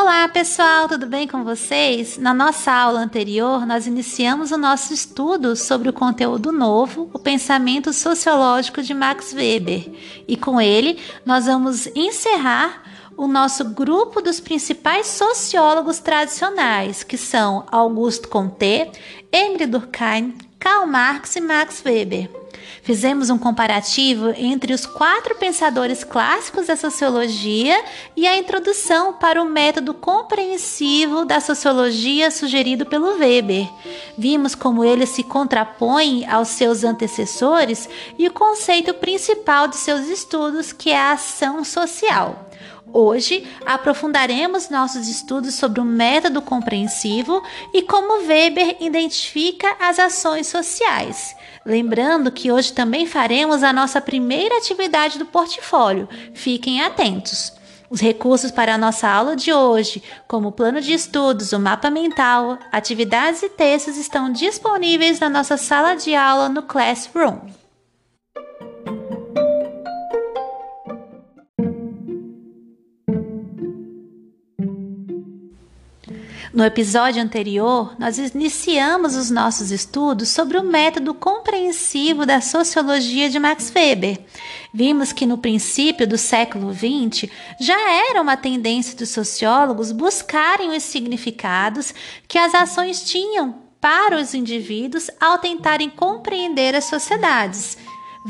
Olá, pessoal, tudo bem com vocês? Na nossa aula anterior, nós iniciamos o nosso estudo sobre o conteúdo novo, o pensamento sociológico de Max Weber, e com ele nós vamos encerrar o nosso grupo dos principais sociólogos tradicionais, que são Augusto Comte, Emile Durkheim, Karl Marx e Max Weber. Fizemos um comparativo entre os quatro pensadores clássicos da sociologia e a introdução para o método compreensivo da sociologia sugerido pelo Weber. Vimos como ele se contrapõe aos seus antecessores e o conceito principal de seus estudos, que é a ação social. Hoje aprofundaremos nossos estudos sobre o método compreensivo e como Weber identifica as ações sociais. Lembrando que hoje também faremos a nossa primeira atividade do portfólio. Fiquem atentos. Os recursos para a nossa aula de hoje, como o plano de estudos, o mapa mental, atividades e textos, estão disponíveis na nossa sala de aula no Classroom. No episódio anterior, nós iniciamos os nossos estudos sobre o método compreensivo da sociologia de Max Weber. Vimos que no princípio do século XX já era uma tendência dos sociólogos buscarem os significados que as ações tinham para os indivíduos ao tentarem compreender as sociedades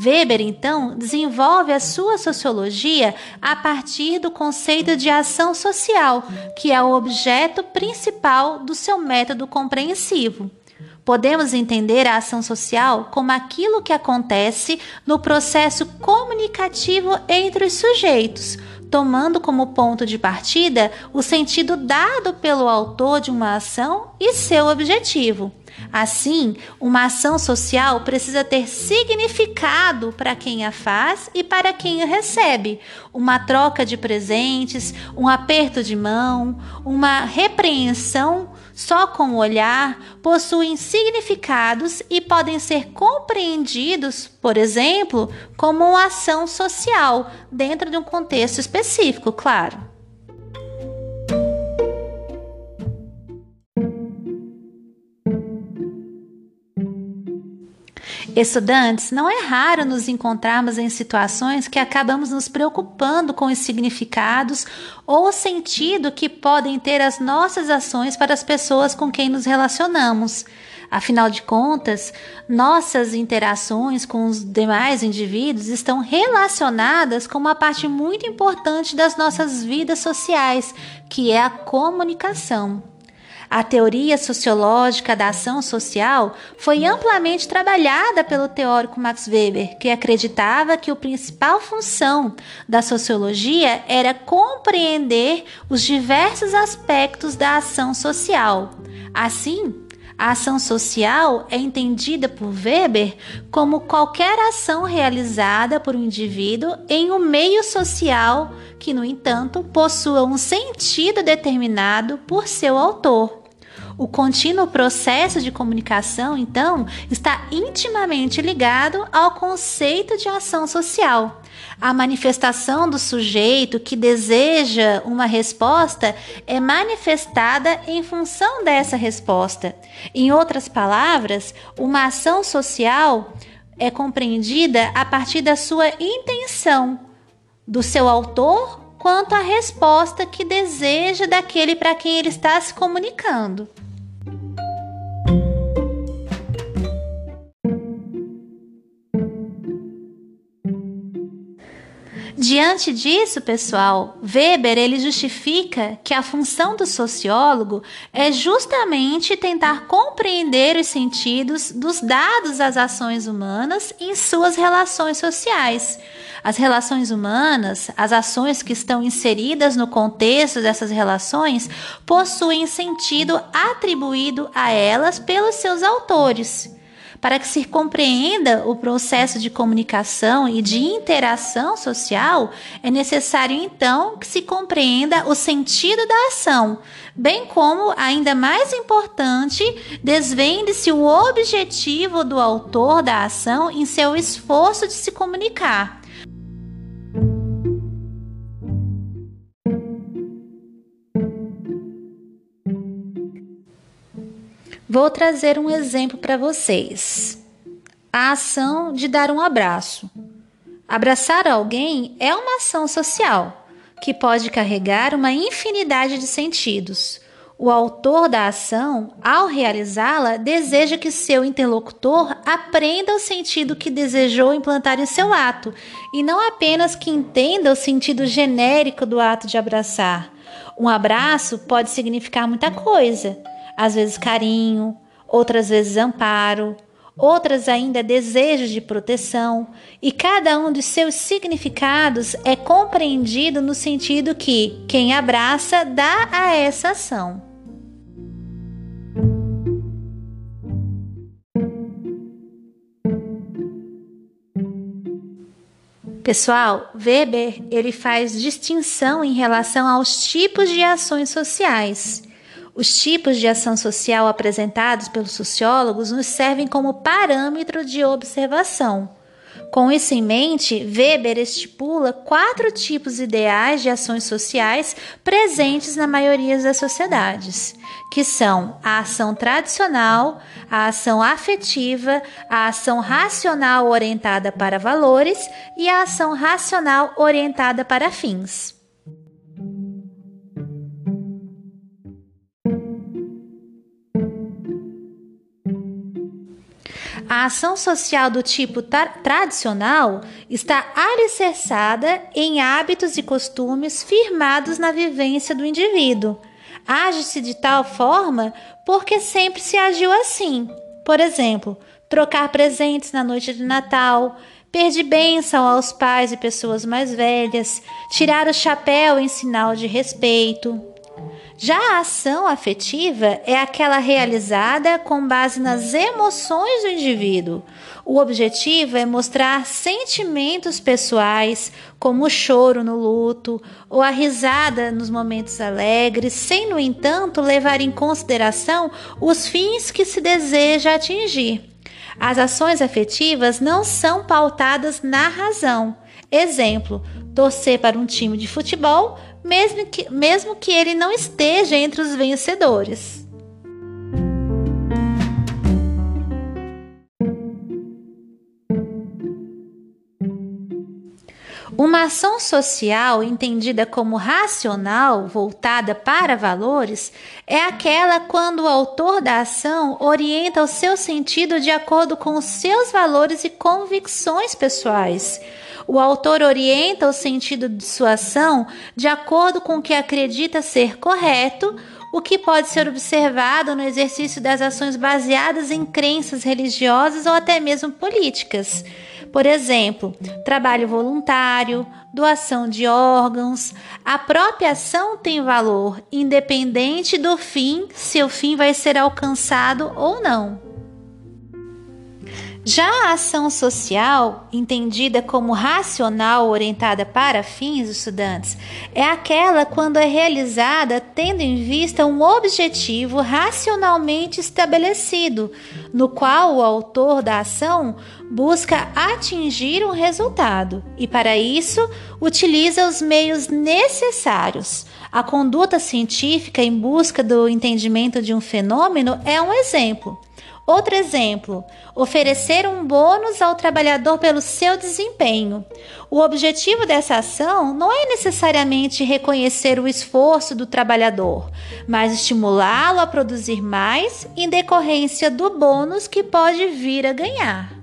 Weber, então, desenvolve a sua sociologia a partir do conceito de ação social, que é o objeto principal do seu método compreensivo. Podemos entender a ação social como aquilo que acontece no processo comunicativo entre os sujeitos, tomando como ponto de partida o sentido dado pelo autor de uma ação e seu objetivo. Assim, uma ação social precisa ter significado para quem a faz e para quem a recebe. Uma troca de presentes, um aperto de mão, uma repreensão só com o olhar possuem significados e podem ser compreendidos, por exemplo, como uma ação social dentro de um contexto específico, claro. Estudantes, não é raro nos encontrarmos em situações que acabamos nos preocupando com os significados ou o sentido que podem ter as nossas ações para as pessoas com quem nos relacionamos. Afinal de contas, nossas interações com os demais indivíduos estão relacionadas com uma parte muito importante das nossas vidas sociais, que é a comunicação. A teoria sociológica da ação social foi amplamente trabalhada pelo teórico Max Weber, que acreditava que a principal função da sociologia era compreender os diversos aspectos da ação social. Assim, a ação social é entendida por Weber como qualquer ação realizada por um indivíduo em um meio social que, no entanto, possua um sentido determinado por seu autor. O contínuo processo de comunicação, então, está intimamente ligado ao conceito de ação social. A manifestação do sujeito que deseja uma resposta é manifestada em função dessa resposta. Em outras palavras, uma ação social é compreendida a partir da sua intenção, do seu autor quanto à resposta que deseja daquele para quem ele está se comunicando. Diante disso, pessoal, Weber ele justifica que a função do sociólogo é justamente tentar compreender os sentidos dos dados às ações humanas em suas relações sociais. As relações humanas, as ações que estão inseridas no contexto dessas relações, possuem sentido atribuído a elas pelos seus autores. Para que se compreenda o processo de comunicação e de interação social, é necessário então que se compreenda o sentido da ação, bem como, ainda mais importante, desvende-se o objetivo do autor da ação em seu esforço de se comunicar. Vou trazer um exemplo para vocês. A ação de dar um abraço. Abraçar alguém é uma ação social que pode carregar uma infinidade de sentidos. O autor da ação, ao realizá-la, deseja que seu interlocutor aprenda o sentido que desejou implantar em seu ato e não apenas que entenda o sentido genérico do ato de abraçar. Um abraço pode significar muita coisa às vezes carinho, outras vezes amparo, outras ainda desejo de proteção, e cada um dos seus significados é compreendido no sentido que quem abraça dá a essa ação. Pessoal, Weber ele faz distinção em relação aos tipos de ações sociais. Os tipos de ação social apresentados pelos sociólogos nos servem como parâmetro de observação. Com isso em mente, Weber estipula quatro tipos ideais de ações sociais presentes na maioria das sociedades, que são a ação tradicional, a ação afetiva, a ação racional orientada para valores e a ação racional orientada para fins. A ação social do tipo tradicional está alicerçada em hábitos e costumes firmados na vivência do indivíduo. Age-se de tal forma porque sempre se agiu assim. Por exemplo, trocar presentes na noite de Natal, pedir bênção aos pais e pessoas mais velhas, tirar o chapéu em sinal de respeito. Já a ação afetiva é aquela realizada com base nas emoções do indivíduo. O objetivo é mostrar sentimentos pessoais, como o choro no luto ou a risada nos momentos alegres, sem, no entanto, levar em consideração os fins que se deseja atingir. As ações afetivas não são pautadas na razão. Exemplo: torcer para um time de futebol mesmo que, mesmo que ele não esteja entre os vencedores. Uma ação social entendida como racional, voltada para valores, é aquela quando o autor da ação orienta o seu sentido de acordo com os seus valores e convicções pessoais o autor orienta o sentido de sua ação de acordo com o que acredita ser correto, o que pode ser observado no exercício das ações baseadas em crenças religiosas ou até mesmo políticas. Por exemplo, trabalho voluntário, doação de órgãos. A própria ação tem valor, independente do fim, se o fim vai ser alcançado ou não. Já a ação social, entendida como racional orientada para fins estudantes, é aquela quando é realizada tendo em vista um objetivo racionalmente estabelecido, no qual o autor da ação busca atingir um resultado e, para isso, utiliza os meios necessários. A conduta científica em busca do entendimento de um fenômeno é um exemplo. Outro exemplo: oferecer um bônus ao trabalhador pelo seu desempenho. O objetivo dessa ação não é necessariamente reconhecer o esforço do trabalhador, mas estimulá-lo a produzir mais em decorrência do bônus que pode vir a ganhar.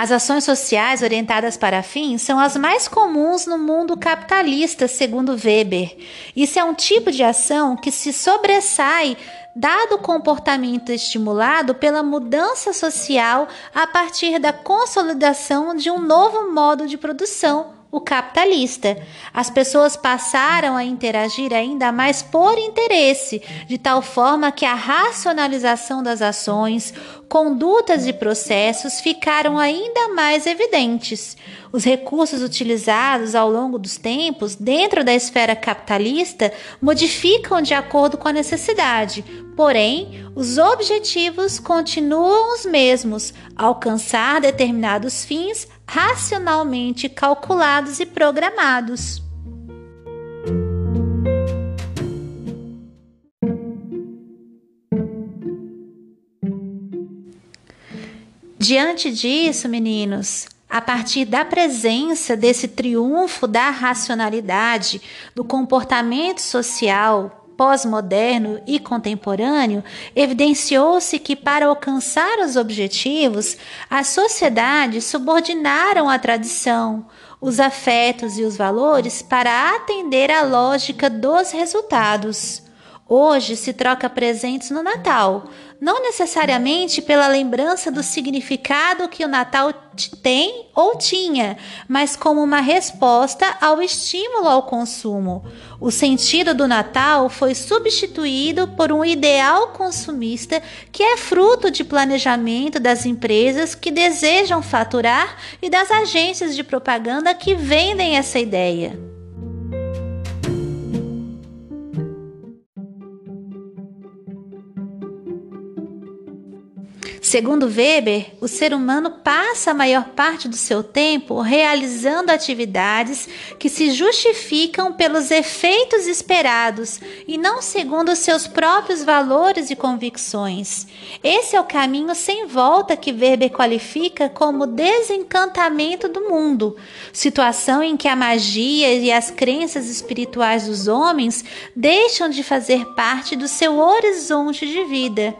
As ações sociais orientadas para fins são as mais comuns no mundo capitalista, segundo Weber. Isso é um tipo de ação que se sobressai dado o comportamento estimulado pela mudança social a partir da consolidação de um novo modo de produção o capitalista. As pessoas passaram a interagir ainda mais por interesse, de tal forma que a racionalização das ações, condutas e processos ficaram ainda mais evidentes. Os recursos utilizados ao longo dos tempos dentro da esfera capitalista modificam de acordo com a necessidade, porém, os objetivos continuam os mesmos: alcançar determinados fins racionalmente calculados e programados. Diante disso, meninos, a partir da presença desse triunfo da racionalidade, do comportamento social pós-moderno e contemporâneo, evidenciou-se que, para alcançar os objetivos, as sociedades subordinaram a tradição, os afetos e os valores para atender à lógica dos resultados. Hoje se troca presentes no Natal, não necessariamente pela lembrança do significado que o Natal tem ou tinha, mas como uma resposta ao estímulo ao consumo. O sentido do Natal foi substituído por um ideal consumista que é fruto de planejamento das empresas que desejam faturar e das agências de propaganda que vendem essa ideia. Segundo Weber, o ser humano passa a maior parte do seu tempo realizando atividades que se justificam pelos efeitos esperados e não segundo os seus próprios valores e convicções. Esse é o caminho sem volta que Weber qualifica como desencantamento do mundo, situação em que a magia e as crenças espirituais dos homens deixam de fazer parte do seu horizonte de vida.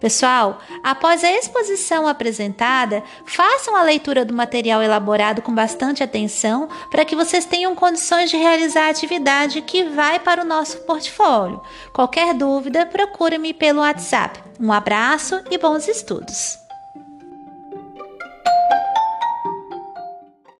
Pessoal, após a exposição apresentada, façam a leitura do material elaborado com bastante atenção para que vocês tenham condições de realizar a atividade que vai para o nosso portfólio. Qualquer dúvida, procure-me pelo WhatsApp. Um abraço e bons estudos!